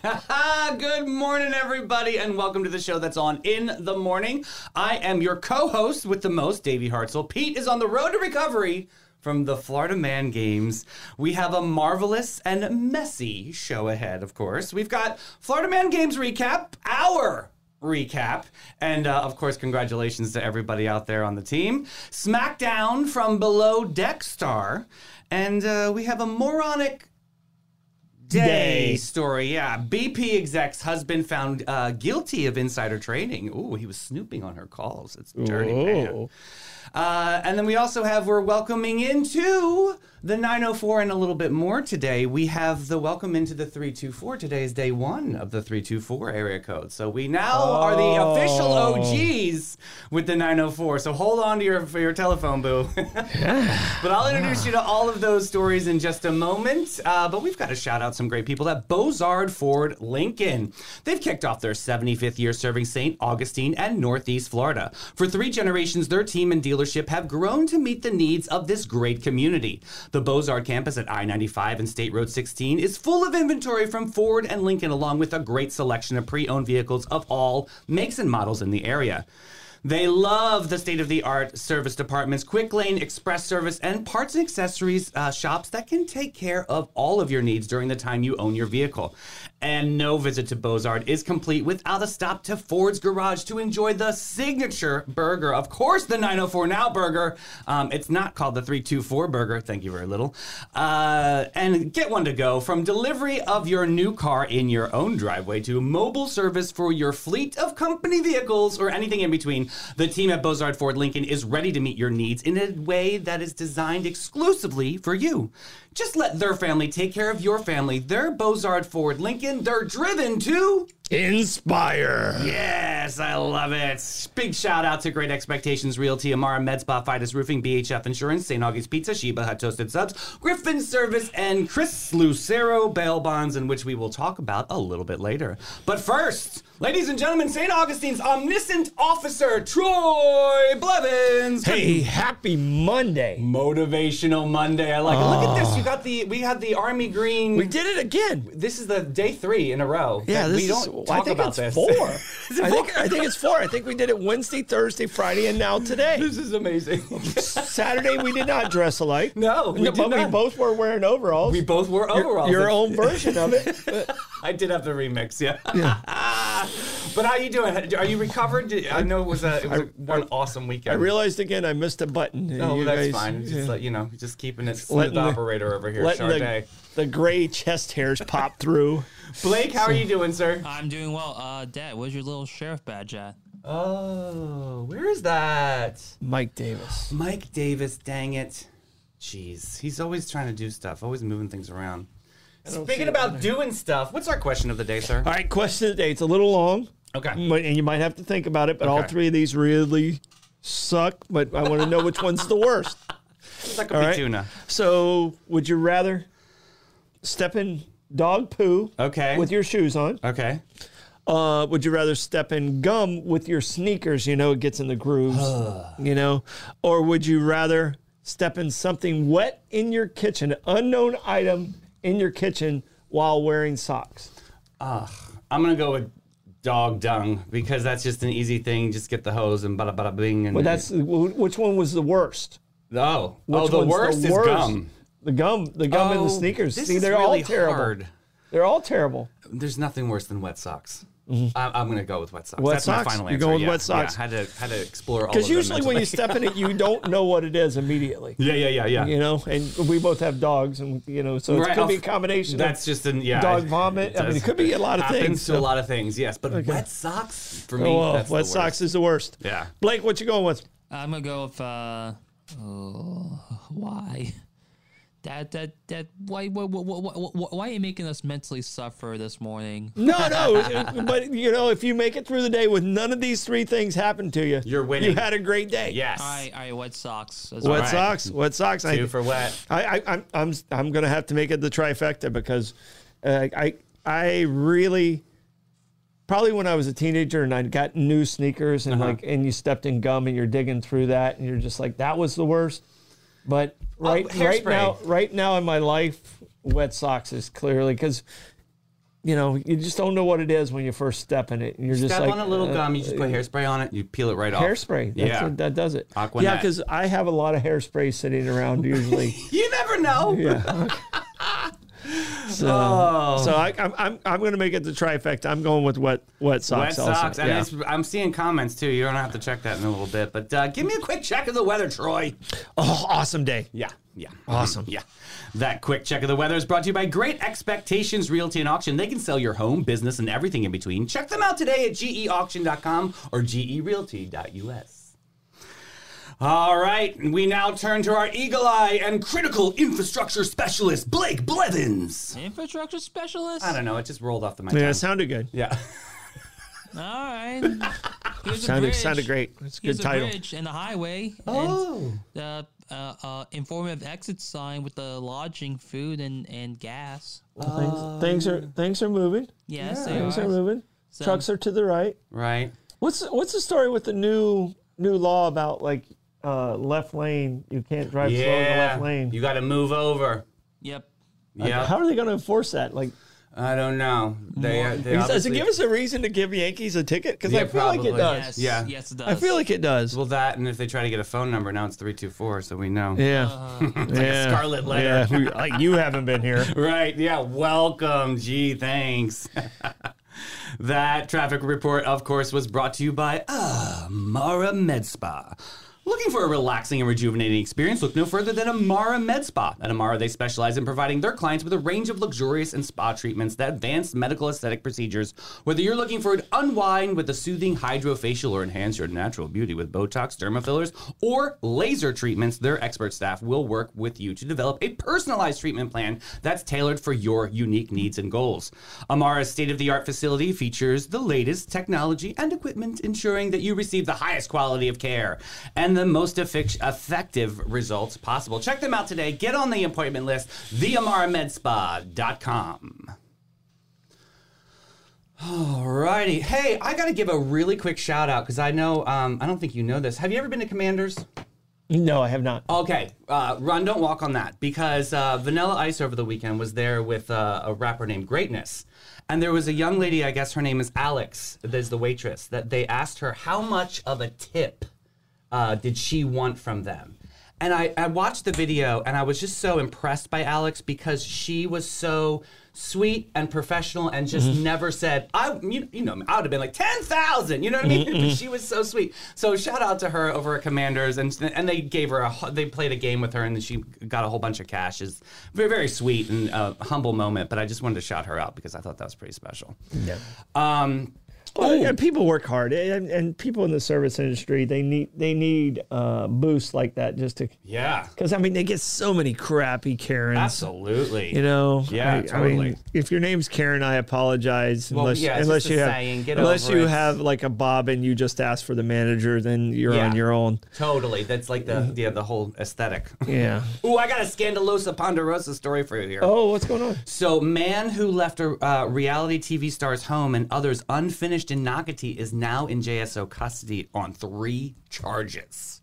Good morning, everybody, and welcome to the show that's on in the morning. I am your co host with the most, Davey Hartzell. Pete is on the road to recovery from the Florida Man Games. We have a marvelous and messy show ahead, of course. We've got Florida Man Games recap, our recap. And uh, of course, congratulations to everybody out there on the team. SmackDown from Below Deck Star. And uh, we have a moronic Day, Day. story. Yeah, BP exec's husband found uh, guilty of insider trading. Ooh, he was snooping on her calls. It's dirty. man. Uh, and then we also have we're welcoming into the 904 and a little bit more today. We have the welcome into the 324. Today is day one of the 324 area code. So we now are the official OGs with the 904. So hold on to your for your telephone, boo. but I'll introduce you to all of those stories in just a moment. Uh, but we've got to shout out some great people at Bozard Ford Lincoln. They've kicked off their 75th year serving St. Augustine and Northeast Florida. For three generations, their team and dealership have grown to meet the needs of this great community. The Bozard campus at I 95 and State Road 16 is full of inventory from Ford and Lincoln, along with a great selection of pre owned vehicles of all makes and models in the area. They love the state of the art service departments, quick lane express service, and parts and accessories uh, shops that can take care of all of your needs during the time you own your vehicle. And no visit to Bozard is complete without a stop to Ford's Garage to enjoy the signature burger. Of course, the 904 Now burger. Um, it's not called the 324 burger. Thank you very little. Uh, and get one to go from delivery of your new car in your own driveway to mobile service for your fleet of company vehicles or anything in between. The team at Bozard Ford Lincoln is ready to meet your needs in a way that is designed exclusively for you. Just let their family take care of your family. They're Bozard Ford Lincoln. They're driven to Inspire. Yes, I love it. Big shout out to Great Expectations Realty, Amara MedSpa, Fidus Roofing, BHF Insurance, St. August Pizza, Cheba Hut Toasted Subs, Griffin Service, and Chris Lucero Bail Bonds, in which we will talk about a little bit later. But first, ladies and gentlemen, St. Augustine's omniscient officer, Troy Blevins. Hey, happy Monday. Motivational Monday. I like it. Look at this. You got the, we had the Army Green. We did it again. this is the day three in a row. Yeah, this we don't is. Talk I think about it's this. four. It I think four? I think it's four. I think we did it Wednesday, Thursday, Friday, and now today. This is amazing. Saturday we did not dress alike. No, we did but we both were wearing overalls. we both wore overalls. your own version of it. I did have the remix, yeah. but how you doing? Are you recovered? I know it was a it was a, one awesome weekend. I realized again I missed a button. No, You that's guys- fine. Just yeah. like you know, just keeping it smooth the- operator over here, letting Sade. the, the gray chest hairs pop through. Blake, how are you doing, sir? I'm doing well. Uh, Dad, where's your little sheriff badge at? Oh, where is that? Mike Davis. Mike Davis, dang it. Jeez, he's always trying to do stuff, always moving things around. Speaking see it about doing stuff, what's our question of the day, sir? All right, question of the day. It's a little long. Okay. And you might have to think about it, but all Okay. three of these really suck. But I want to know which one's the worst. That could All be right. tuna. So, would you rather step in dog poo Okay. with your shoes on? Okay. Uh, would you rather step in gum with your sneakers? You know, it gets in the grooves. you know, or would you rather step in something wet in your kitchen, an unknown item in your kitchen while wearing socks? I'm gonna go with dog dung because that's just an easy thing. Just get the hose and bada bada bing. And But that's which one was the worst? oh Which oh the one's worst is gum. The gum, the gum and Oh, the sneakers. This See, is they're really all terrible. hard. They're all terrible. There's nothing worse than wet socks. I, I'm gonna go with wet socks. Mm-hmm. Wet that's my socks? final You're answer. going with yeah. wet socks? Yeah, had to had to explore all of Because them usually when you step in it, you don't know what it is immediately. yeah yeah yeah yeah. You know, and we both have dogs, and you know, so it Right, could be a of- combination. That's of just an yeah. dog it- vomit. I mean, does- it could be a lot of happens things. to a lot of things. Yes, but wet socks for me. Oh, well, that's wet the socks is the worst. Yeah. Blake, what you going with? I'm gonna go with uh, oh, why? Dad, Dad, Dad, why, why, why, why, why, why are you making us mentally suffer this morning? No, no, but you know, if you make it through the day with none of these three things happen to you, You're winning. You had a great day. Yes. All right, all right, wet socks. That's Wet all right. socks. Wet socks. I, Two for wet. I, I, I'm, I'm, I'm going to have to make it the trifecta because uh, I, I really, probably when I was a teenager and I got new sneakers and Uh-huh. like, and you stepped in gum and you're digging through that and you're just like, that was the worst. But right, right Oh, now, right now in my life, wet socks is clearly because you know, you just don't know what it is when you first step in it. And you're just Step like on a little uh, gum. You just put hairspray on it. You peel it right off. hairspray. Yeah. that does it. Aquanet. Yeah, because I have a lot of hairspray sitting around usually. You never know. yeah. So, Oh. so I, I'm I'm I'm gonna make it the trifecta. I'm going with wet wet socks. Wet socks. Also. And Yeah. it's, I'm seeing comments too. You don't have to check that in a little bit. But uh, give me a quick check of the weather, Troy. Oh, awesome day. Yeah, yeah. Awesome. Mhm, Yeah. That quick check of the weather is brought to you by Great Expectations Realty and Auction. They can sell your home, business, and everything in between. Check them out today at geauction.com or gerealty.us. All right, we now turn to our eagle eye and critical infrastructure specialist, Blake Blevins. Infrastructure specialist. I don't know, it just rolled off the my Yeah, tongue. it sounded good. Yeah. All right. Here's a Sounded bridge. sounded great. It's a Here's good a title. bridge and a highway. Oh. And the uh, uh, informative exit sign with the lodging, food, and, and gas. Things, things are things are moving. Yes, they Things are are. moving. So- Trucks are to the right. Right. What's what's the story with the new new law about like uh, left lane? You can't drive slow in the left lane. You got to move over. Yep. Yeah. How are they going to enforce that? Like, I don't know. They, More- uh, they does it give us a reason to give Yankees a ticket? Because Yeah, I feel like it does. Yes. Yeah. Yes, it does. I feel like it does. Well, that, and if they try to get a phone number, now it's 324, so we know. yeah. Uh-huh. yeah. scarlet letter. Yeah. We- like you haven't been here. Right, yeah, welcome. Gee, thanks. that traffic report, of course, was brought to you by uh, Amara Med Spa. Looking for a relaxing and rejuvenating experience? Look no further than Amara Med Spa. At Amara, they specialize in providing their clients with a range of luxurious and spa treatments that advance medical aesthetic procedures. Whether you're looking for an unwind with a soothing hydrofacial or enhance your natural beauty with Botox, dermafillers, or laser treatments, their expert staff will work with you to develop a personalized treatment plan that's tailored for your unique needs and goals. Amara's state of the art facility features the latest technology and equipment, ensuring that you receive the highest quality of care and the most effic- effective results possible. Check them out today. Get on the appointment list, theamaramedspa.com. Alrighty. Hey, I got to give a really quick shout out because I know, um, I don't think you know this. Have you ever been to Commanders? No, I have not. Okay, uh, run, don't walk on that because uh, Vanilla Ice over the weekend was there with uh, a rapper named Greatness. And there was a young lady, I guess her name is Alex, there's the waitress, that they asked her how much of a tip uh, did she want from them. And I, I watched the video and I was just so impressed by Alex because she was so sweet and professional and just never said, I, you, you know, I would have been like 10,000, you know what I mean? But she was so sweet. So shout out to her over at Commanders and, and they gave her a, they played a game with her and then she got a whole bunch of cash. Is very, very sweet and uh, humble moment, but I just wanted to shout her out because I thought that was pretty special. Yeah. Um, Well, yeah, people work hard, and, and people in the service industry they need they need uh, boosts like that just to yeah, because I mean they get so many crappy Karens. absolutely. You know, Yeah, I, I totally. mean, if your name's Karen, I apologize. Well, unless yeah, unless you have saying, unless you it. have like a Bob and you just ask for the manager, then you're Yeah. on your own. Totally. That's like the yeah, the whole aesthetic. Yeah. Ooh, I got a scandalosa ponderosa story for you here. Oh, what's going on? So, man who left a uh, reality TV star's home and others unfinished Nocatee is now in JSO custody on three charges.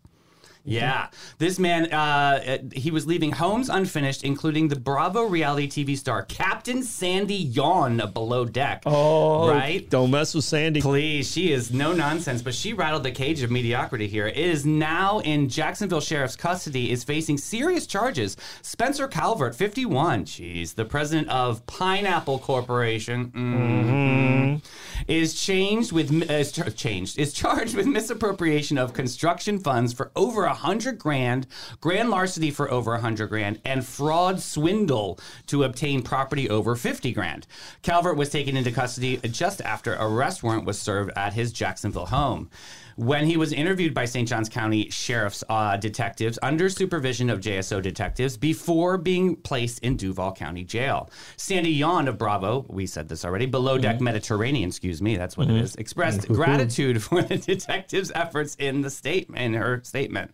Yeah, this man, uh, he was leaving homes unfinished, including the Bravo reality TV star Captain Sandy Yawn Below Deck. Oh, right. Don't mess with Sandy. Please, she is no nonsense, but she rattled the cage of mediocrity here. It is now in Jacksonville Sheriff's custody, is facing serious charges. Spencer Calvert, 51, jeez, the president of Pineapple Corporation, mhm, is changed with uh, is char- changed is charged with misappropriation of construction funds for over a hundred grand, grand larceny for over a hundred grand, and fraud swindle to obtain property over fifty grand. Calvert was taken into custody just after arrest warrant was served at his Jacksonville home. When he was interviewed by St. Johns County Sheriff's uh, detectives under supervision of JSO detectives before being placed in Duval County Jail, Sandy Yawn of Bravo, we said this already, Below Deck Mediterranean, excuse me, that's what it is, expressed gratitude for the detectives' efforts in the statement, in her statement.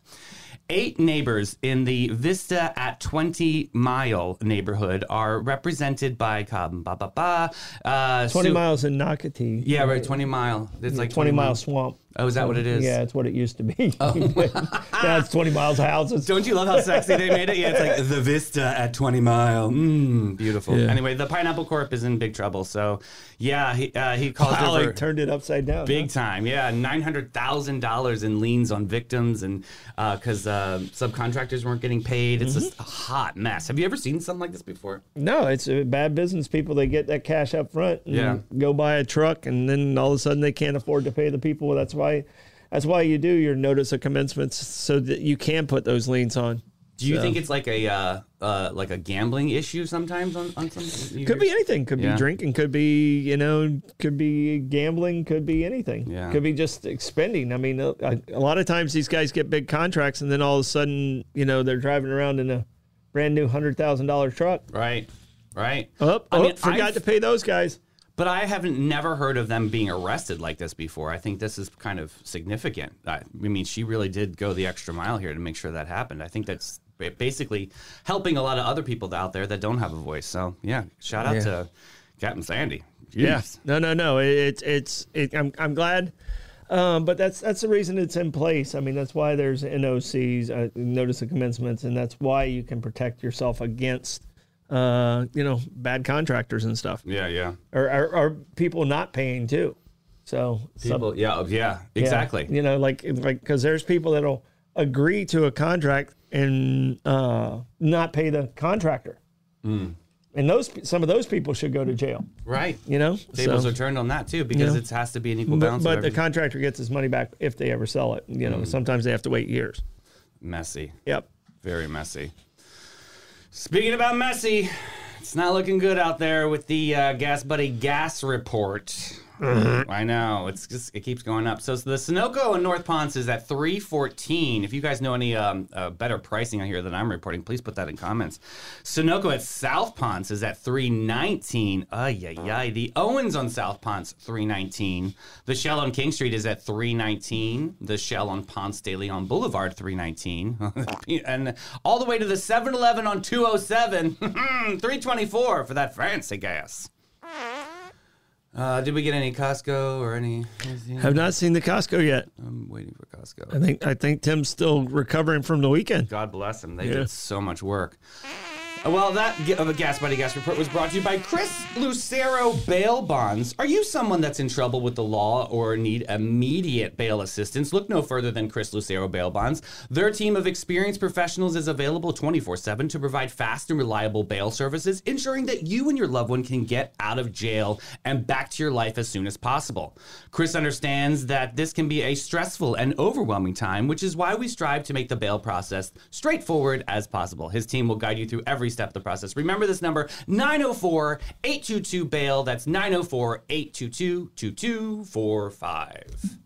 Eight neighbors in the Vista at 20 Mile neighborhood are represented by um, ba ba ba. Uh, 20 Su- miles in Nocatee. Yeah, right. 20 Mile. It's like 20 mile swamp. Oh, is that what it is? Yeah, it's what it used to be. Oh. now it's 20 miles of houses. Don't you love how sexy they made it? Yeah, it's like the Vista at 20 Mile. Mmm, beautiful. Yeah. Anyway, the Pineapple Corp is in big trouble. So, yeah, he uh, he calls Wow, over turned it upside down. big huh? time. Yeah, nine hundred thousand dollars in liens on victims, and because uh, subcontractors weren't getting paid. It's just a hot mess. Have you ever seen something like this before? No, it's bad business. People they get that cash up front, and Yeah. go buy a truck, and then all of a sudden they can't afford to pay the people. That's why, that's why you do your notice of commencements so that you can put those liens on. Do you So- think it's like a uh, uh, like a gambling issue sometimes on on some? Could be anything. Could Yeah. be drinking. Could be you know. Could be gambling. Could be anything. Yeah. Could be just spending. I mean, a, a lot of times these guys get big contracts, and then all of a sudden, you know, they're driving around in a brand new hundred thousand dollar truck. Right, right. Oh, I oh, mean, forgot I've- to pay those guys. But I haven't never heard of them being arrested like this before. I think this is kind of significant. I, I mean, she really did go the extra mile here to make sure that happened. I think that's basically helping a lot of other people out there that don't have a voice. So yeah, shout out Yeah. to Captain Sandy. Yeah. No, no, no. It, it's it's I'm I'm glad. Um, but that's that's the reason it's in place. I mean, that's why there's NOCs, uh, notice of commencements, and that's why you can protect yourself against, uh, you know, bad contractors and stuff, Yeah, yeah. or, or people not paying too. So People, yeah, yeah, yeah, exactly. You know, like like because there's people that'll agree to a contract and uh, not pay the contractor, Hmm. and those some of those people should go to jail. Right. You know, Tables So- are turned on that too because Yeah. it has to be an equal balance. but of the contractor gets his money back if they ever sell it. You know, Mm. sometimes they have to wait years. messy. Yep. Very messy. Speaking about messy, it's not looking good out there with the uh, Gas Buddy gas report. I know it's just it keeps going up. So the Sunoco in North Ponce is at three fourteen. If you guys know any um, uh, better pricing out here than I'm reporting, please put that in comments. Sunoco at South Ponce is at three nineteen. Ay yeah yeah. The Owens on South Ponce three nineteen. The Shell on King Street is at three nineteen. The Shell on Ponce de Leon Boulevard three nineteen, and all the way to the 7-Eleven on two oh seven three twenty four for that fancy gas. Uh, did we get any Costco or any? Have not seen the Costco yet. I'm waiting for Costco. I think I think Tim's still recovering from the weekend. God bless them. They Yeah. did so much work. Uh, Well, that of a Gas Buddy Gas report was brought to you by Chris Lucero Bail Bonds. Are you someone that's in trouble with the law or need immediate bail assistance? Look no further than Chris Lucero Bail Bonds. Their team of experienced professionals is available 24 7 to provide fast and reliable bail services, ensuring that you and your loved one can get out of jail and back to your life as soon as possible. Chris understands that this can be a stressful and overwhelming time, which is why we strive to make the bail process straightforward as possible. His team will guide you through every step the process. Remember this number 904 822 bail. That's 904 822 2245.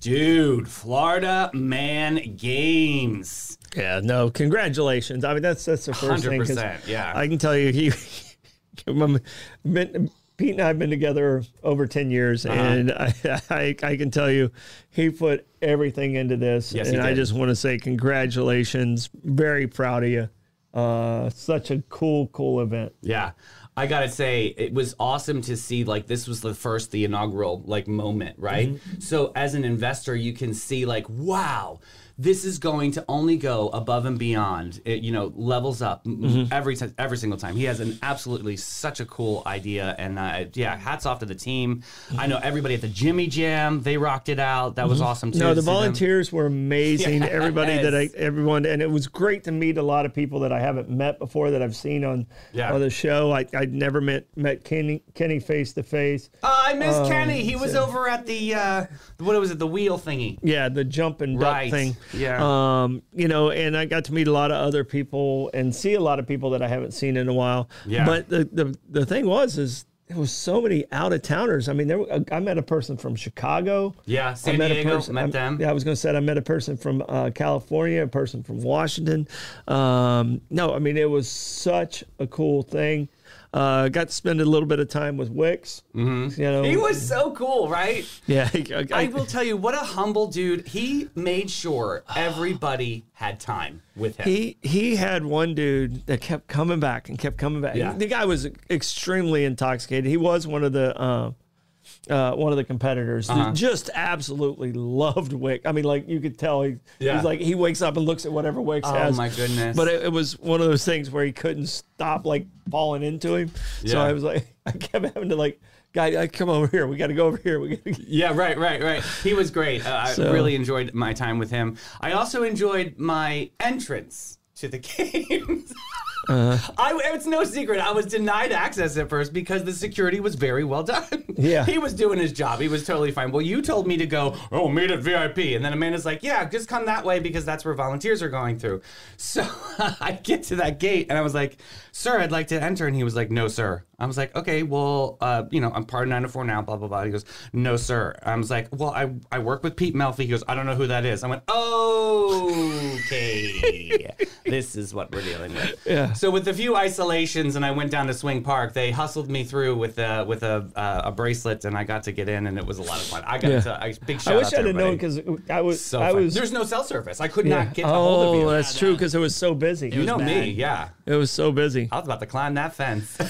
Dude, Florida Man Games. Yeah, no, congratulations. I mean, that's that's the first thing. 'cause 100%, yeah. I can tell you, he, Pete and I have been together over ten years, Uh-huh. and I, I I can tell you, he put everything into this, Yes, he and I just want to say congratulations. Very proud of you. Uh, such a cool, cool event. Yeah. I gotta say, it was awesome to see like this was the first, the inaugural like moment, right? Mm-hmm. So as an investor, you can see like, wow, this is going to only go above and beyond. It, you know, levels up Mm-hmm. every every single time. He has an absolutely such a cool idea, and uh, yeah, hats off to the team. I know everybody at the Jimmy Jam, they rocked it out. That was awesome too. Mm-hmm. No, the them. volunteers were amazing. Everybody that I, everyone, and it was great to meet a lot of people that I haven't met before that I've seen on Yeah. on the show. I I'd never met met Kenny Kenny face to face. Uh, I miss Um, Kenny. He was over at the uh, what was it? The wheel thingy. Yeah, the jump and duck Right. thing. Yeah. Um, you know, and I got to meet a lot of other people and see a lot of people that I haven't seen in a while. Yeah. But the the, the thing was is there was so many out of towners. I mean, there were- I met a person from Chicago. Yeah, I met Diego, a person. met I, them. Yeah, I was going to say I met a person from uh, California, a person from Washington. Um, no, I mean it was such a cool thing. Uh, got to spend a little bit of time with Wix. Mm-hmm. You know, He was so cool, right? Yeah, I, I will tell you, what a humble dude. He made sure everybody had time with him. He he had one dude that kept coming back and kept coming back. Yeah. The guy was extremely intoxicated. He was one of the uh, uh, one of the competitors, Uh-huh. just absolutely loved Wick. I mean, like you could tell he, Yeah. he's like he wakes up and looks at whatever Wicks Oh, has. Oh my goodness. But it, it was one of those things where he couldn't stop like falling into him. So I was like, I kept having to like, guy, like, come over here. We got to go over here. We got to. Yeah, right, right, right. He was great. Uh, I really enjoyed my time with him. I also enjoyed my entrance to the games. Uh-huh. I, it's no secret. I was denied access at first because the security was very well done. Yeah. he was doing his job. He was totally fine. Well, you told me to go. Oh, meet at VIP, and then Amanda's like, "Yeah, just come that way because that's where volunteers are going through." So I get to that gate, and I was like, "Sir, I'd like to enter," and he was like, "No, sir." I was like, "Okay, well, uh, you know, I'm part of 904 now." Blah blah blah. He goes, "No, sir." I was like, "Well, I I work with Pete Melfi." He goes, "I don't know who that is." I went, "Okay, this is what we're dealing with." Yeah. So with a few isolations, and I went down to Swing Park. They hustled me through with a with a uh, a bracelet, and I got to get in, and it was a lot of fun. I got Yeah. to a big shout I wish out I'd have known because I was. So I fun. was. There's no cell service. I could yeah. not get a hold of you. Oh, that's true because it was so busy. you know was me, yeah. It was so busy. I was about to climb that fence.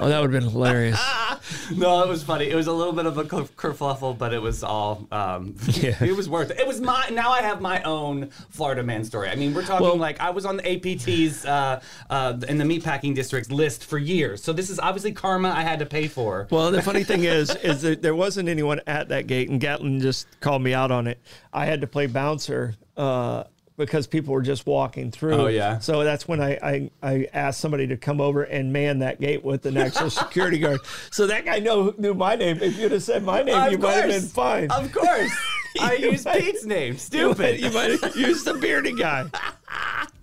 Oh, that would have been hilarious. no, it was funny. It was a little bit of a ker- kerfuffle, but it was all. Um, Yeah. it was worth it. It was my. Now I have my own Florida man story. I mean, we're talking Well- like I was on the APT's uh, uh, in the meatpacking districts list for years. So this is obviously karma I had to pay for. Well, the funny thing is, is that there wasn't anyone at that gate, and Gatlin just called me out on it. I had to play bouncer uh, because people were just walking through. Oh, yeah. So that's when I, I I asked somebody to come over and man that gate with an actual security guard. So that guy know, knew my name. If you'd have said my name, Of you might have been fine. Of course, I used might- Pete's name. you Stupid. might, you might have used the bearded guy.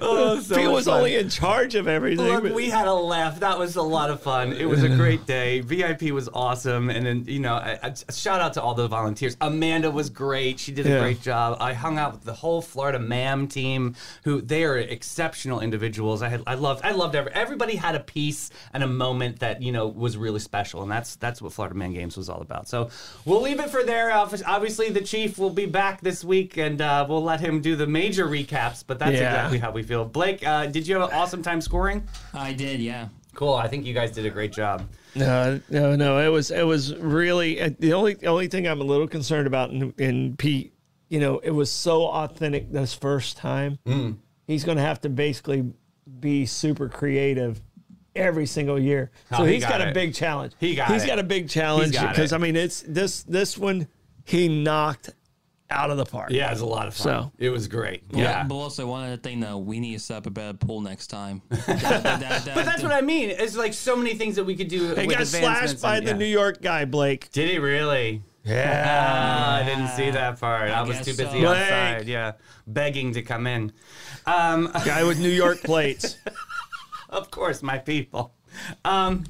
oh, so he was fun. only in charge of everything. Look, but- we had a laugh. That was a lot of fun. It was a great day. VIP was awesome, and then you know, I, I- shout out to all the volunteers. Amanda was great. She did a Yeah. great job. I hung out with the whole Florida Man team, who they are exceptional individuals. I had, I loved, I loved every, everybody had a piece and a moment that you know was really special, and that's that's what Florida Man Games was all about. So we'll leave it for there. Obviously, the chief will be back this week, and uh, we'll let him do the major recaps. But that's Yeah. Exactly how we feel. Blake, uh, did you have an awesome time scoring? I did, yeah. Cool. I think you guys did a great job. No, no, no. It was it was really uh, the only only thing I'm a little concerned about in, in Pete. You know, it was so authentic this first time. Mm. He's going to have to basically be super creative every single year. Oh, so he he's got got, a big challenge. He got He's it. got a big challenge because. I mean it's this this one he knocked out of the park. Yeah, it was a lot of fun. So- it was great. Yeah. Yeah. But also, one other thing, though, we need to set up a better pool next time. That- that- that- But that's what I mean. It's like so many things that we could do. He with got slashed by and- the yeah. New York guy Blake. Did he really? Yeah. Ah, I didn't see that part. I, was too busy so. outside. Blake. Yeah, begging to come in. Um, guy with New York plates. of course, my people. Um,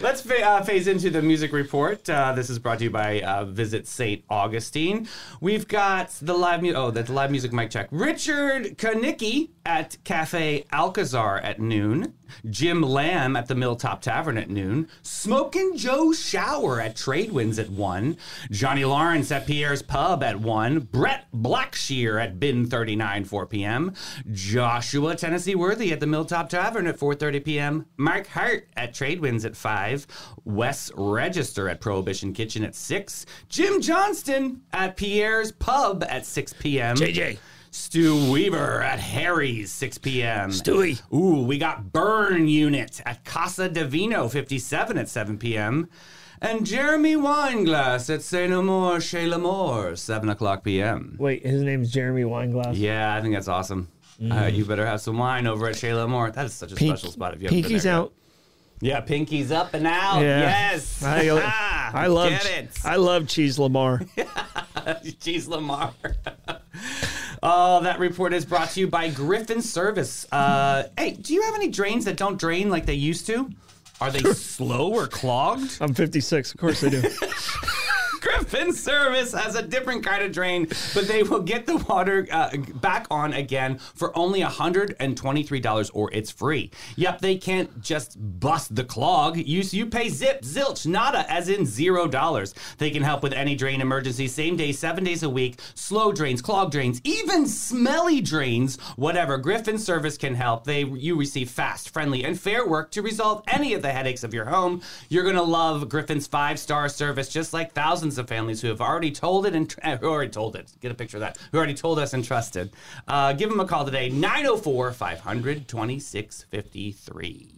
let's fa- uh, phase into the music report. Uh, this is brought to you by uh, Visit St. Augustine. We've got the live music. Oh, that's the live music mic check. Richard Kanicki at Cafe Alcazar at noon. Jim Lamb at the Milltop Tavern at noon. Smokin' Joe Shower at Tradewinds at 1. Johnny Lawrence at Pierre's Pub at 1. Brett Blackshear at Bin 39, 4 p.m. Joshua Tennessee Worthy at the Milltop Tavern at 4.30 p.m. Mark Hart at Tradewinds at 5. Wes Register at Prohibition Kitchen at 6. Jim Johnston at Pierre's Pub at 6 p.m. JJ. Stu Weaver at Harry's, 6 p.m. Stewie. Ooh, we got Burn Unit at Casa Del Vino, 57 at 7 p.m. And Jeremy Wineglass at Say No More, Chez L'Amour, 7 o'clock p.m. Wait, his name's Jeremy Weinglass. Yeah, I think that's awesome. Mm. Uh, you better have some wine over at Chez L'Amour. That is such a Pink- special spot if you haven't been Pinky's there yet. out. Yeah, Pinky's up and out. Yeah. Yes. I, I love Get it. I love cheese Lamar. Jeez, Lamar. oh, that report is brought to you by Griffin Service. Uh, hey, do you have any drains that don't drain like they used to? Are they slow or clogged? I'm 56. Of course they do. Griff, Griffin Service has a different kind of drain, but they will get the water uh, back on again for only $123 or it's free. Yep, they can't just bust the clog. You, you pay zip, zilch, nada, as in zero dollars. They can help with any drain emergency, same day, seven days a week, slow drains, clog drains, even smelly drains, whatever. Griffin Service can help. They You receive fast, friendly, and fair work to resolve any of the headaches of your home. You're going to love Griffin's five star service, just like thousands of families who have already told it and who already told it. Get a picture of that. Who already told us and trusted. Uh, give them a call today 904 500 2653.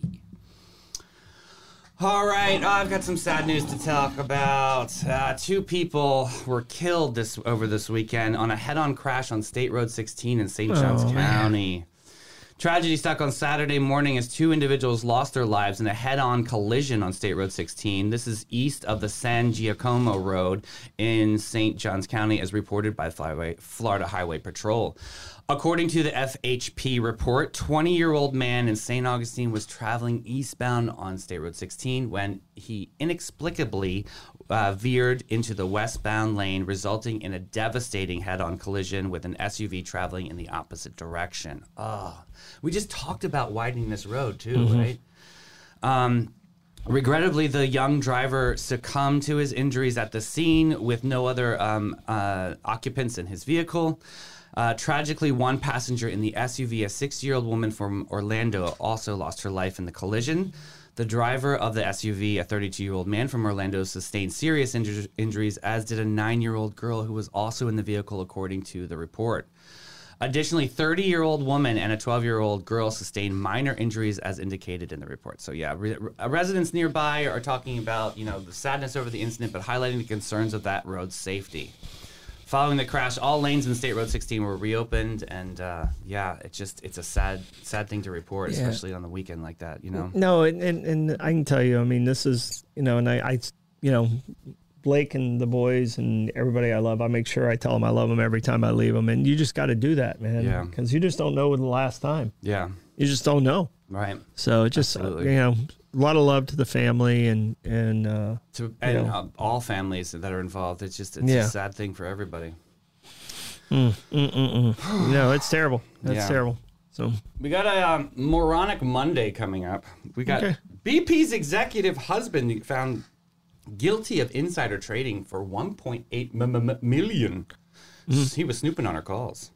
All right, I've got some sad news to talk about. Uh, two people were killed this over this weekend on a head-on crash on State Road 16 in St. Johns County. Tragedy struck on Saturday morning as two individuals lost their lives in a head-on collision on State Road 16. This is east of the San Giacomo Road in St. Johns County, as reported by Florida Highway Patrol. According to the FHP report, 20 year old man in St. Augustine was traveling eastbound on State Road 16 when he inexplicably uh, veered into the westbound lane, resulting in a devastating head on collision with an SUV traveling in the opposite direction. Oh, we just talked about widening this road, too, right? Um, Regrettably, the young driver succumbed to his injuries at the scene with no other um, uh, occupants in his vehicle. Uh, tragically, one passenger in the SUV, a 60 year old woman from Orlando, also lost her life in the collision. The driver of the SUV, a 32 year old man from Orlando, sustained serious inju- injuries, as did a nine year old girl who was also in the vehicle, according to the report. Additionally, 30 year old woman and a 12 year old girl sustained minor injuries as indicated in the report. So, yeah, re- uh, residents nearby are talking about, you know, the sadness over the incident, but highlighting the concerns of that road's safety. Following the crash, all lanes in State Road 16 were reopened, and uh, yeah, it's just it's a sad, sad thing to report, Yeah. especially on the weekend like that. You know, No, and, and and I can tell you, I mean, this is you know, and I, I you know, Blake and the boys and everybody I love, I make sure I tell them I love them every time I leave them, and you just got to do that, man. Yeah. Because you just don't know when the last time. yeah, You just don't know. right. So it just uh, you know, a lot of love to the family and and uh, To and Yeah. uh, all families that are involved, it's just it's Yeah. a sad thing for everybody. you know, it's terrible. That's Yeah. terrible. So We got a um, moronic Monday coming up. We got Okay. BP's executive husband found guilty of insider trading for 1.8 m- m- million. He was snooping on our calls.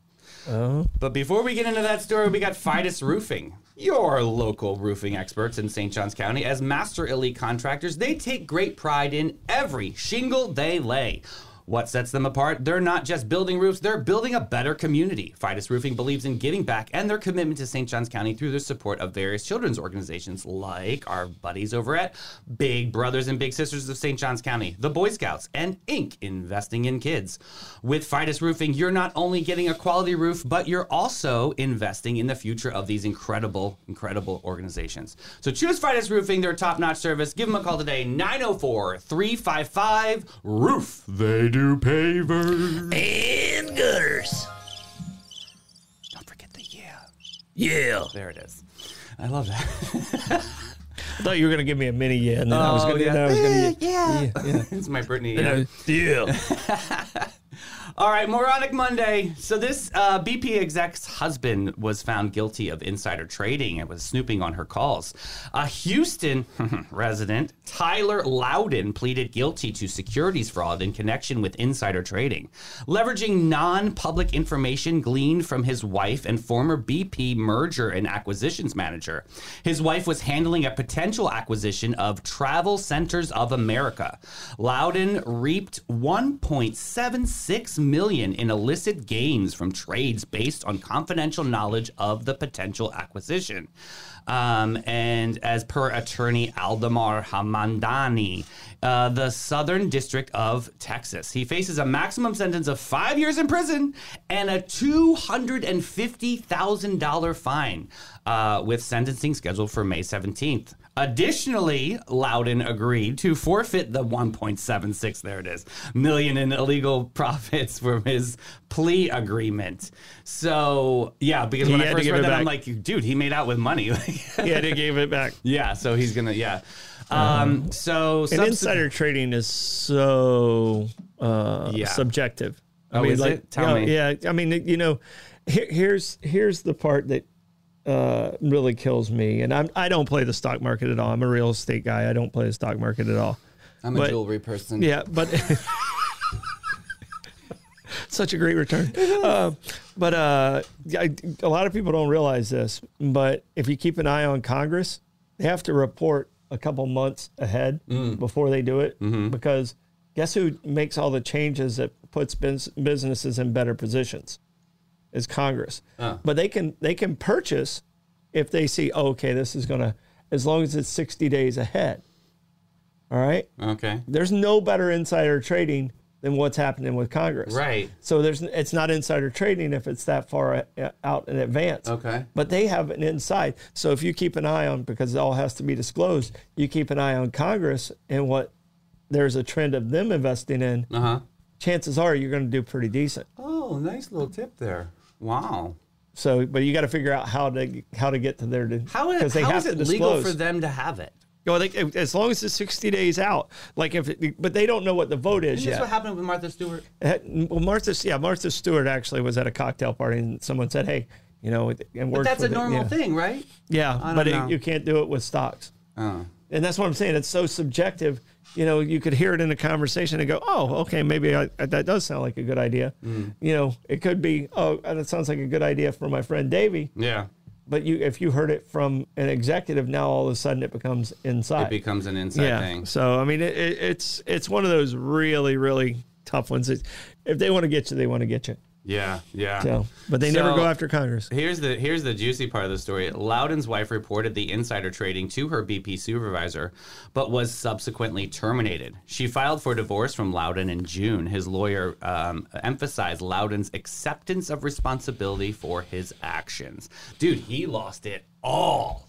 oh, But before we get into that story, we got Fidus Roofing, your local roofing experts in St. Johns County. As master elite contractors, they take great pride in every shingle they lay. What sets them apart? They're not just building roofs, they're building a better community. Fidus Roofing believes in giving back and their commitment to St. Johns County through their support of various children's organizations like our buddies over at Big Brothers and Big Sisters of St. Johns County, the Boy Scouts, and Inc. Investing in Kids. With Fidus Roofing, you're not only getting a quality roof, but you're also investing in the future of these incredible, incredible organizations. So choose Fidus Roofing, their top notch service. Give them a call today, 904 355 Roof. They do pavers. and gutters. Don't forget the yeah. Yeah. There it is. I love that. I thought you were gonna give me a mini yeah, and then I was Oh, gonna. yeah. then I was gonna Yeah. yeah. yeah. it's my Brittany. Yeah. yeah. All right, Moronic Monday. So this uh, BP exec's husband was found guilty of insider trading and was snooping on her calls. A Houston resident, Tyler Loudon, pleaded guilty to securities fraud in connection with insider trading, leveraging non-public information gleaned from his wife and former BP merger and acquisitions manager. His wife was handling a potential acquisition of Travel Centers of America. Loudon reaped 1.76 million in illicit gains from trades based on confidential knowledge of the potential acquisition. Um, and as per attorney Alamdar Hamdani, uh, the Southern District of Texas, he faces a maximum sentence of five years in prison and a $250,000 fine, uh, with sentencing scheduled for May 17th. Additionally, Loudon agreed to forfeit the 1.76 there it is million in illegal profits from his plea agreement. So yeah, because when He I first read that, I'm like, dude, he made out with money. Yeah, they gave it back. yeah, so he's gonna yeah. Um, so And subse- insider trading is so uh, Yeah. subjective. I Oh, is it? Tell you know, me. Yeah, I mean, you know, here, here's here's the part that uh, really kills me, and I'm I don't play the stock market at all. I'm a real estate guy. I don't play the stock market at all. I'm a But- jewelry person. Yeah, but such a great return. Uh, but uh, I, a lot of people don't realize this. But if you keep an eye on Congress, they have to report a couple months ahead before they do it because guess who makes all the changes that puts bus- businesses in better positions? Is Congress. But they can they can purchase if they see oh, okay this is gonna as long as it's sixty days ahead. All right Okay. there's no better insider trading than what's happening with Congress. Right. So there's it's not insider trading if it's that far uh, out in advance. Okay. But they have an inside. So if you keep an eye on because it all has to be disclosed, you keep an eye on Congress and what there's a trend of them investing in. Uh huh. Chances are you're going to do pretty decent. Oh, nice little tip there. Wow. So, but you got to figure out how to how to get to their to How is, because they how have is to it legal disclose. for them to have it? Well, they, as long as it's 60 days out, like if, it, but they don't know what the vote is Isn't this yet. what happened with Martha Stewart? Uh, Well, Martha, yeah, Martha Stewart actually was at a cocktail party, and someone said, "Hey, you know," and But that's a it, normal yeah. thing, right? Yeah, but it, you can't do it with stocks, Oh. and that's what I'm saying. It's so subjective. You know, you could hear it in a conversation and go, "Oh, okay, maybe I, that does sound like a good idea." Mm. You know, it could be, "Oh, that sounds like a good idea for my friend Davey," Yeah. But you, if you heard it from an executive, now all of a sudden it becomes inside. It becomes an inside yeah. thing. So I mean, it, it, it's it's one of those really really tough ones. It, if they want to get you, they want to get you. Yeah. Yeah. So, but they never go after Congress. Here's the here's the juicy part of the story. Loudon's wife reported the insider trading to her BP supervisor, but was subsequently terminated. She filed for divorce from Loudon in June. His lawyer um, emphasized Loudon's acceptance of responsibility for his actions. Dude, he lost it all.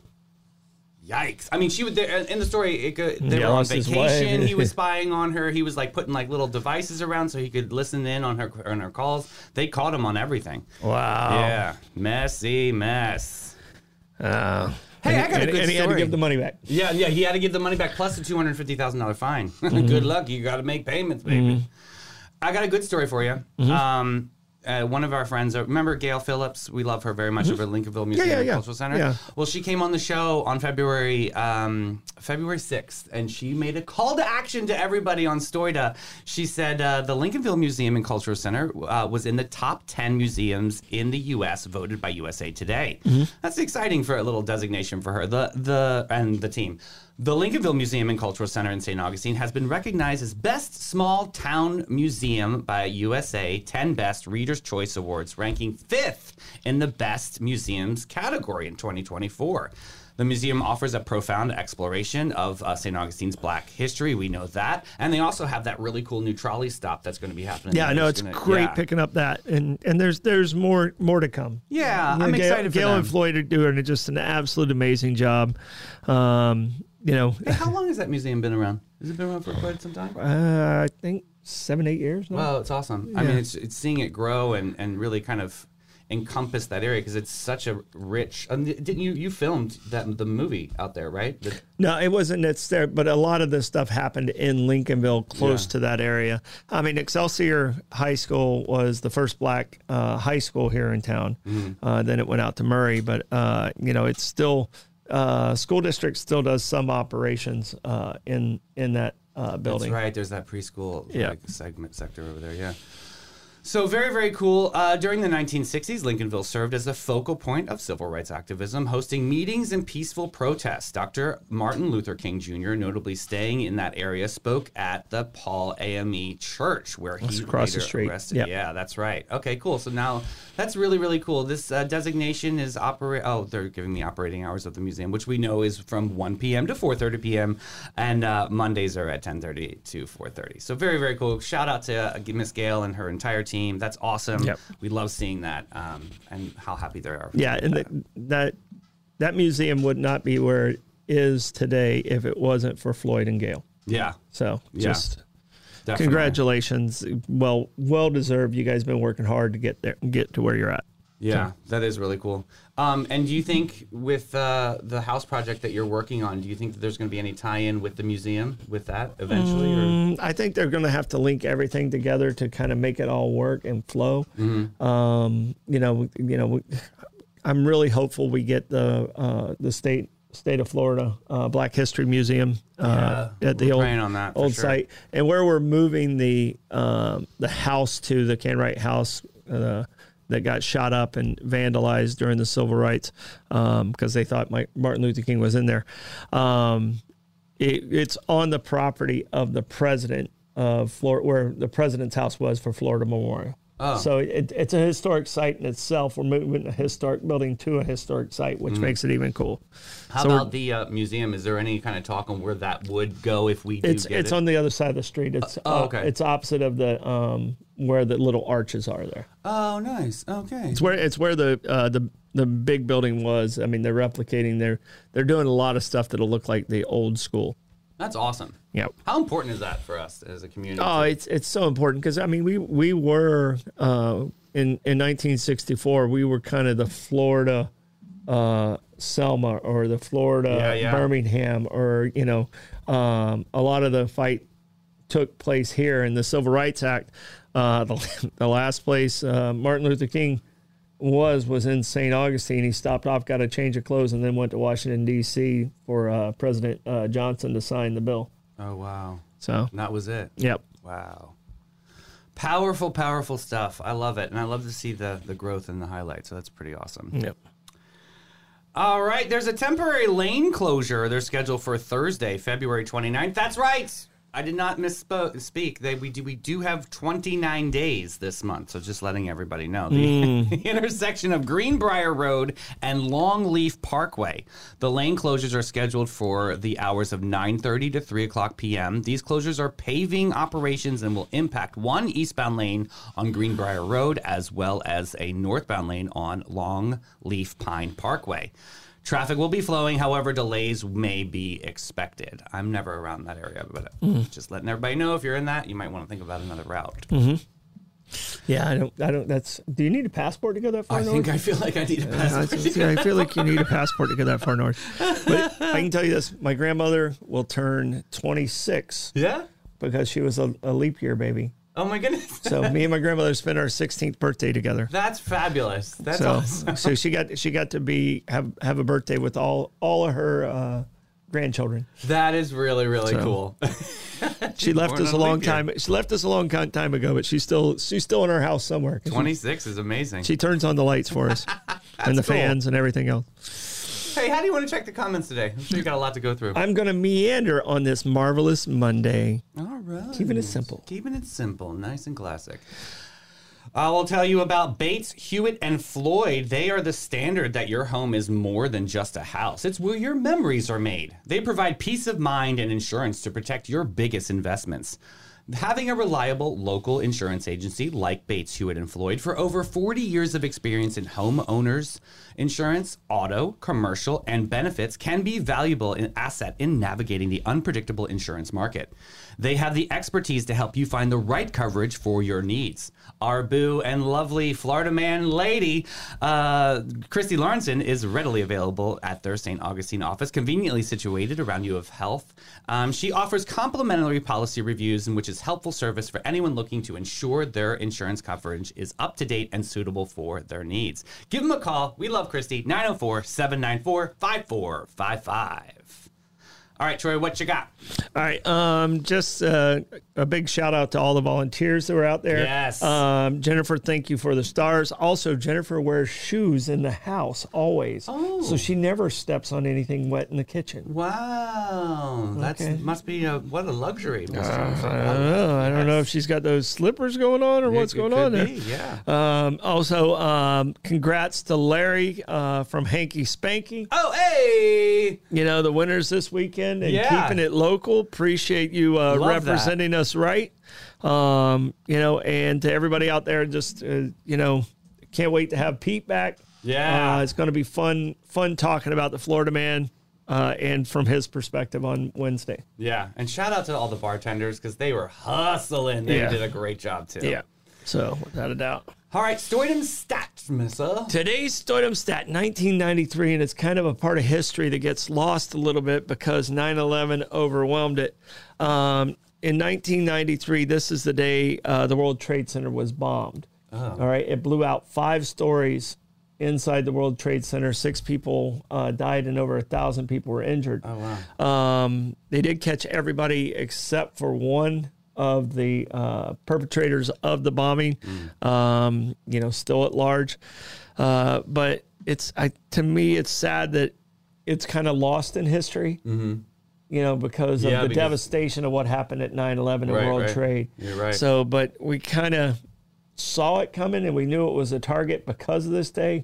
Yikes! I mean, she would there in the story. It, they Yeah, were on vacation. He was spying on her. He was like putting like little devices around so he could listen in on her on her calls. They caught him on everything. Wow. Yeah, messy mess. Uh, Hey, and, I got a good and he had to give the money back. Yeah, yeah, he had to give the money back plus the two hundred fifty thousand dollar fine. Mm-hmm. Good luck, you got to make payments, baby. I got a good story for you. Mm-hmm. Um, uh, one of our friends, uh, remember Gail Phillips? We love her very much over at Lincolnville Museum Mm-hmm. yeah, and yeah. Cultural Center. Yeah. Well, she came on the show on February um, February sixth, and she made a call to action to everybody on Stoida. She said uh, the Lincolnville Museum and Cultural Center uh, was in the top ten museums in the U.S. voted by USA Today. Mm-hmm. That's exciting for a little designation for her. The the and the team. The Lincolnville Museum and Cultural Center in St. Augustine has been recognized as Best Small Town Museum by USA 10 Best Reader's Choice Awards, ranking fifth in the Best Museums category in 2024. The museum offers a profound exploration of uh, St. Augustine's Black history. We know that, and they also have that really cool new trolley stop that's going to be happening. Yeah, I know There's it's gonna- great yeah. picking up that, and and there's there's more more to come. Yeah, I'm Gail, excited for Gail and Floyd are doing just an absolute amazing job. Um, you know, Hey, how long has that museum been around? Has it been around for quite some time? uh, I think seven eight years now. Well, it's awesome. I mean, it's it's seeing it grow and and really kind of encompass that area because it's such a rich. Um, didn't you you filmed that the movie out there, right? The- No, it wasn't. It's there, but a lot of this stuff happened in Lincolnville, close Yeah. to that area. I mean, Excelsior High School was the first black uh, high school here in town. Mm-hmm. Uh, then it went out to Murray, but uh, you know, it's still uh, school district still does some operations uh, in in that uh, That's building. right. There's that preschool Yeah. like, segment sector over there. Yeah. So very, very cool. Uh, during the 1960s, Lincolnville served as a focal point of civil rights activism, hosting meetings and peaceful protests. Dr. Martin Luther King Jr., notably staying in that area, spoke at the Paul AME Church, where he across the later street. arrested. Yep. Yeah, that's right. Okay, cool. So now that's really, really cool. This uh, designation is operate. Oh, they're giving me operating hours of the museum, which we know is from 1 p.m. to 4:30 p.m. and uh, Mondays are at 10:30 to 4:30. So very, very cool. Shout out to uh, Miss Gail and her entire team. That's awesome. Yep. We love seeing that um, and how happy they are. Yeah, and that, that that museum would not be where it is today if it wasn't for Floyd and Gail. yeah, So Yeah. just definitely. congratulations. Well, well deserved. You guys been working hard to get there, get to where you're at. Yeah, that is really cool. Um, and do you think with uh, the house project that you're working on, do you think that there's going to be any tie-in with the museum with that eventually? Or? Mm, I think they're going to have to link everything together to kind of make it all work and flow. Mm-hmm. Um, you know, you know, I'm really hopeful we get the uh, the state state of Florida uh, Black History Museum uh, Yeah, at the old on that old sure. site, and where we're moving the um, the house to the Ken Wright House. Uh, that got shot up and vandalized during the civil rights because they thought Mike, Martin Luther King was in there. Um, it, it's on the property of the president of Florida, where the president's house was for Florida Memorial. Oh. So it, it's a historic site in itself. We're moving a historic building to a historic site, which makes it even cool. How So about the uh, museum? Is there any kind of talk on where that would go if we do It's it's it? on the other side of the street. It's oh, uh, okay. it's opposite of the um, where the little arches are there. oh, nice. Okay. It's where it's where the uh, the the big building was. I mean, they're replicating. They're they're doing a lot of stuff that'll look like the old school. That's awesome. Yeah. How important is that for us as a community? Oh, it's it's so important because I mean we we were uh, in in 1964 we were kind of the Florida uh, Selma or the Florida Yeah, yeah. Birmingham or you know um, a lot of the fight took place here in the Civil Rights Act. Uh, the, the last place uh, Martin Luther King was was in St. Augustine. He stopped off, got a change of clothes, and then went to Washington D.C. for uh, President uh, Johnson to sign the bill. oh, wow. So, And that was it. yep. Wow. Powerful, powerful stuff. I love it. And I love to see the, the growth and the highlights. So that's pretty awesome. Yep. All right. There's a temporary lane closure. They're scheduled for Thursday, February 29th. That's right. I did not misspeak. They, we, do, we do have 29 days this month. So just letting everybody know. The hmm. intersection of Greenbrier Road and Longleaf Parkway. The lane closures are scheduled for the hours of 9.30 to 3 o'clock p.m. These closures are paving operations and will impact one eastbound lane on Greenbrier Road as well as a northbound lane on Longleaf Pine Parkway. Traffic will be flowing, however, delays may be expected. I'm never around that area, but mm-hmm. just letting everybody know if you're in that, you might want to think about another route. Mm-hmm. Yeah, I don't. I don't. That's. Do you need a passport to go that far I north? think I feel like I need a passport. yeah, I feel like you need a passport to go that far north. But I can tell you this: my grandmother will turn 26 yeah? because she was a, a leap year baby. Oh my goodness. So me and my grandmother spent our 16th birthday together. That's fabulous. That's so awesome. so she got she got to be have have a birthday with all all of her uh, grandchildren. That is really, really So- cool. She left us a long time. She left us a long time ago, but she's still she's still in our house somewhere. 'cause she- 26 is amazing. She turns on the lights for us and the cool. fans and everything else. Hey, how do you want to check the comments today? I'm sure you got a lot to go through. I'm going to meander on this marvelous Monday. All right. Keeping it simple. Keeping it simple, nice and classic. I will tell you about Bates, Hewitt, and Floyd. They are the standard that your home is more than just a house. It's where your memories are made. They provide peace of mind and insurance to protect your biggest investments. Having a reliable local insurance agency like Bates, Hewitt, and Floyd for over 40 years of experience in homeowners insurance, auto, commercial, and benefits can be valuable in asset in navigating the unpredictable insurance market. They have the expertise to help you find the right coverage for your needs. Our boo and lovely Florida man lady, uh, Christy Lawrenson, is readily available at their St. Augustine office, conveniently situated around UF Health. Um, she offers complimentary policy reviews, which is helpful service for anyone looking to ensure their insurance coverage is up to date and suitable for their needs. Give them a call. We love Christy, 904 794 5455. All right, Troy, what you got? All right. Um, just uh, a big shout out to all the volunteers that were out there. Yes. Um, Jennifer, thank you for the stars. Also, Jennifer wears shoes in the house always. Oh. So she never steps on anything wet in the kitchen. Wow, that's Okay. must be a what a luxury. Mr. I don't know. I don't know if she's got those slippers going on or what's It going could on there. be, Yeah. Um, also, um, congrats to Larry uh, from Hanky Spanky. Oh, hey! You know, the winners this weekend and Yeah. keeping it local. Appreciate you uh, Love that. representing us right. Um, you know, and to everybody out there, just, uh, you know, can't wait to have Pete back. Yeah. Uh, it's going to be fun, fun talking about the Florida man uh, and from his perspective on Wednesday. Yeah, and shout out to all the bartenders because they were hustling. They Yeah. did a great job too. Yeah. So, without a doubt. All right, Stoidem stats, Missa. Today's Stoidem stat, 1993, and it's kind of a part of history that gets lost a little bit because 9 11 overwhelmed it. Um, in 1993, this is the day uh, the World Trade Center was bombed. All right, it blew out five stories inside the World Trade Center. Six people uh, died, and over a thousand people were injured. Oh, wow. Um, they did catch everybody except for one of the uh, perpetrators of the bombing. Um, you know, still at large. Uh, but it's I to me, it's sad that it's kind of lost in history. You know, because of Yeah, the because- devastation of what happened at 9-11 and Right, World right. Trade. Right. So, but we kind of saw it coming and we knew it was a target because of this day.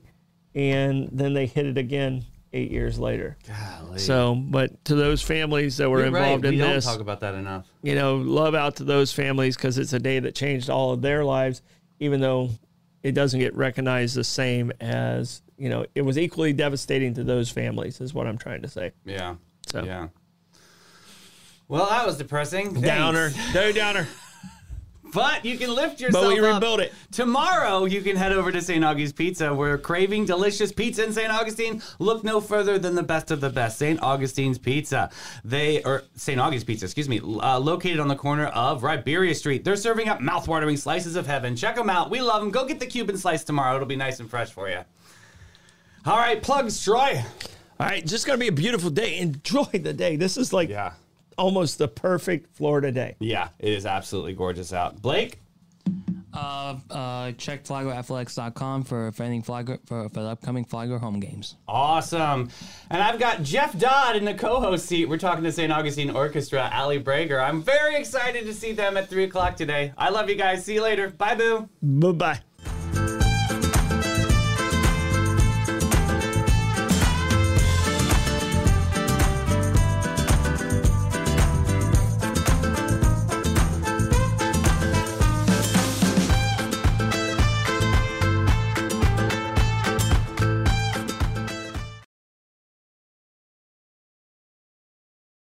And then they hit it again eight years later. Golly. So, but to those families that were You're right. involved We in don't this, talk about that enough. you know, love out to those families because it's a day that changed all of their lives, even though it doesn't get recognized the same as, you know, it was equally devastating to those families, is what I'm trying to say. Yeah. So. Yeah. Well, that was depressing. Thanks. Downer, no downer. But you can lift yourself But we up. it. Tomorrow, you can head over to St. Augustine's Pizza. We're craving delicious pizza in St. Augustine. Look no further than the best of the best. St. Augustine's Pizza. They or St. Augustine's Pizza, excuse me, uh, located on the corner of Riberia Street. They're serving up mouthwatering slices of heaven. Check them out. We love them. Go get the Cuban slice tomorrow. It'll be nice and fresh for you. All right, plugs, Troy. All right, just going to be a beautiful day. Enjoy the day. This is like Yeah. Almost the perfect Florida day. Yeah, it is absolutely gorgeous out. Blake. Uh, uh, check flaglerathletics.com for for anything Flagler for, for the upcoming Flagler home games. Awesome. And I've got Jeff Dodd in the co host seat. We're talking to St. Augustine Orchestra, Ali Brager. I'm very excited to see them at 3 o'clock today. I love you guys. See you later. Bye, Boo. Bye bye.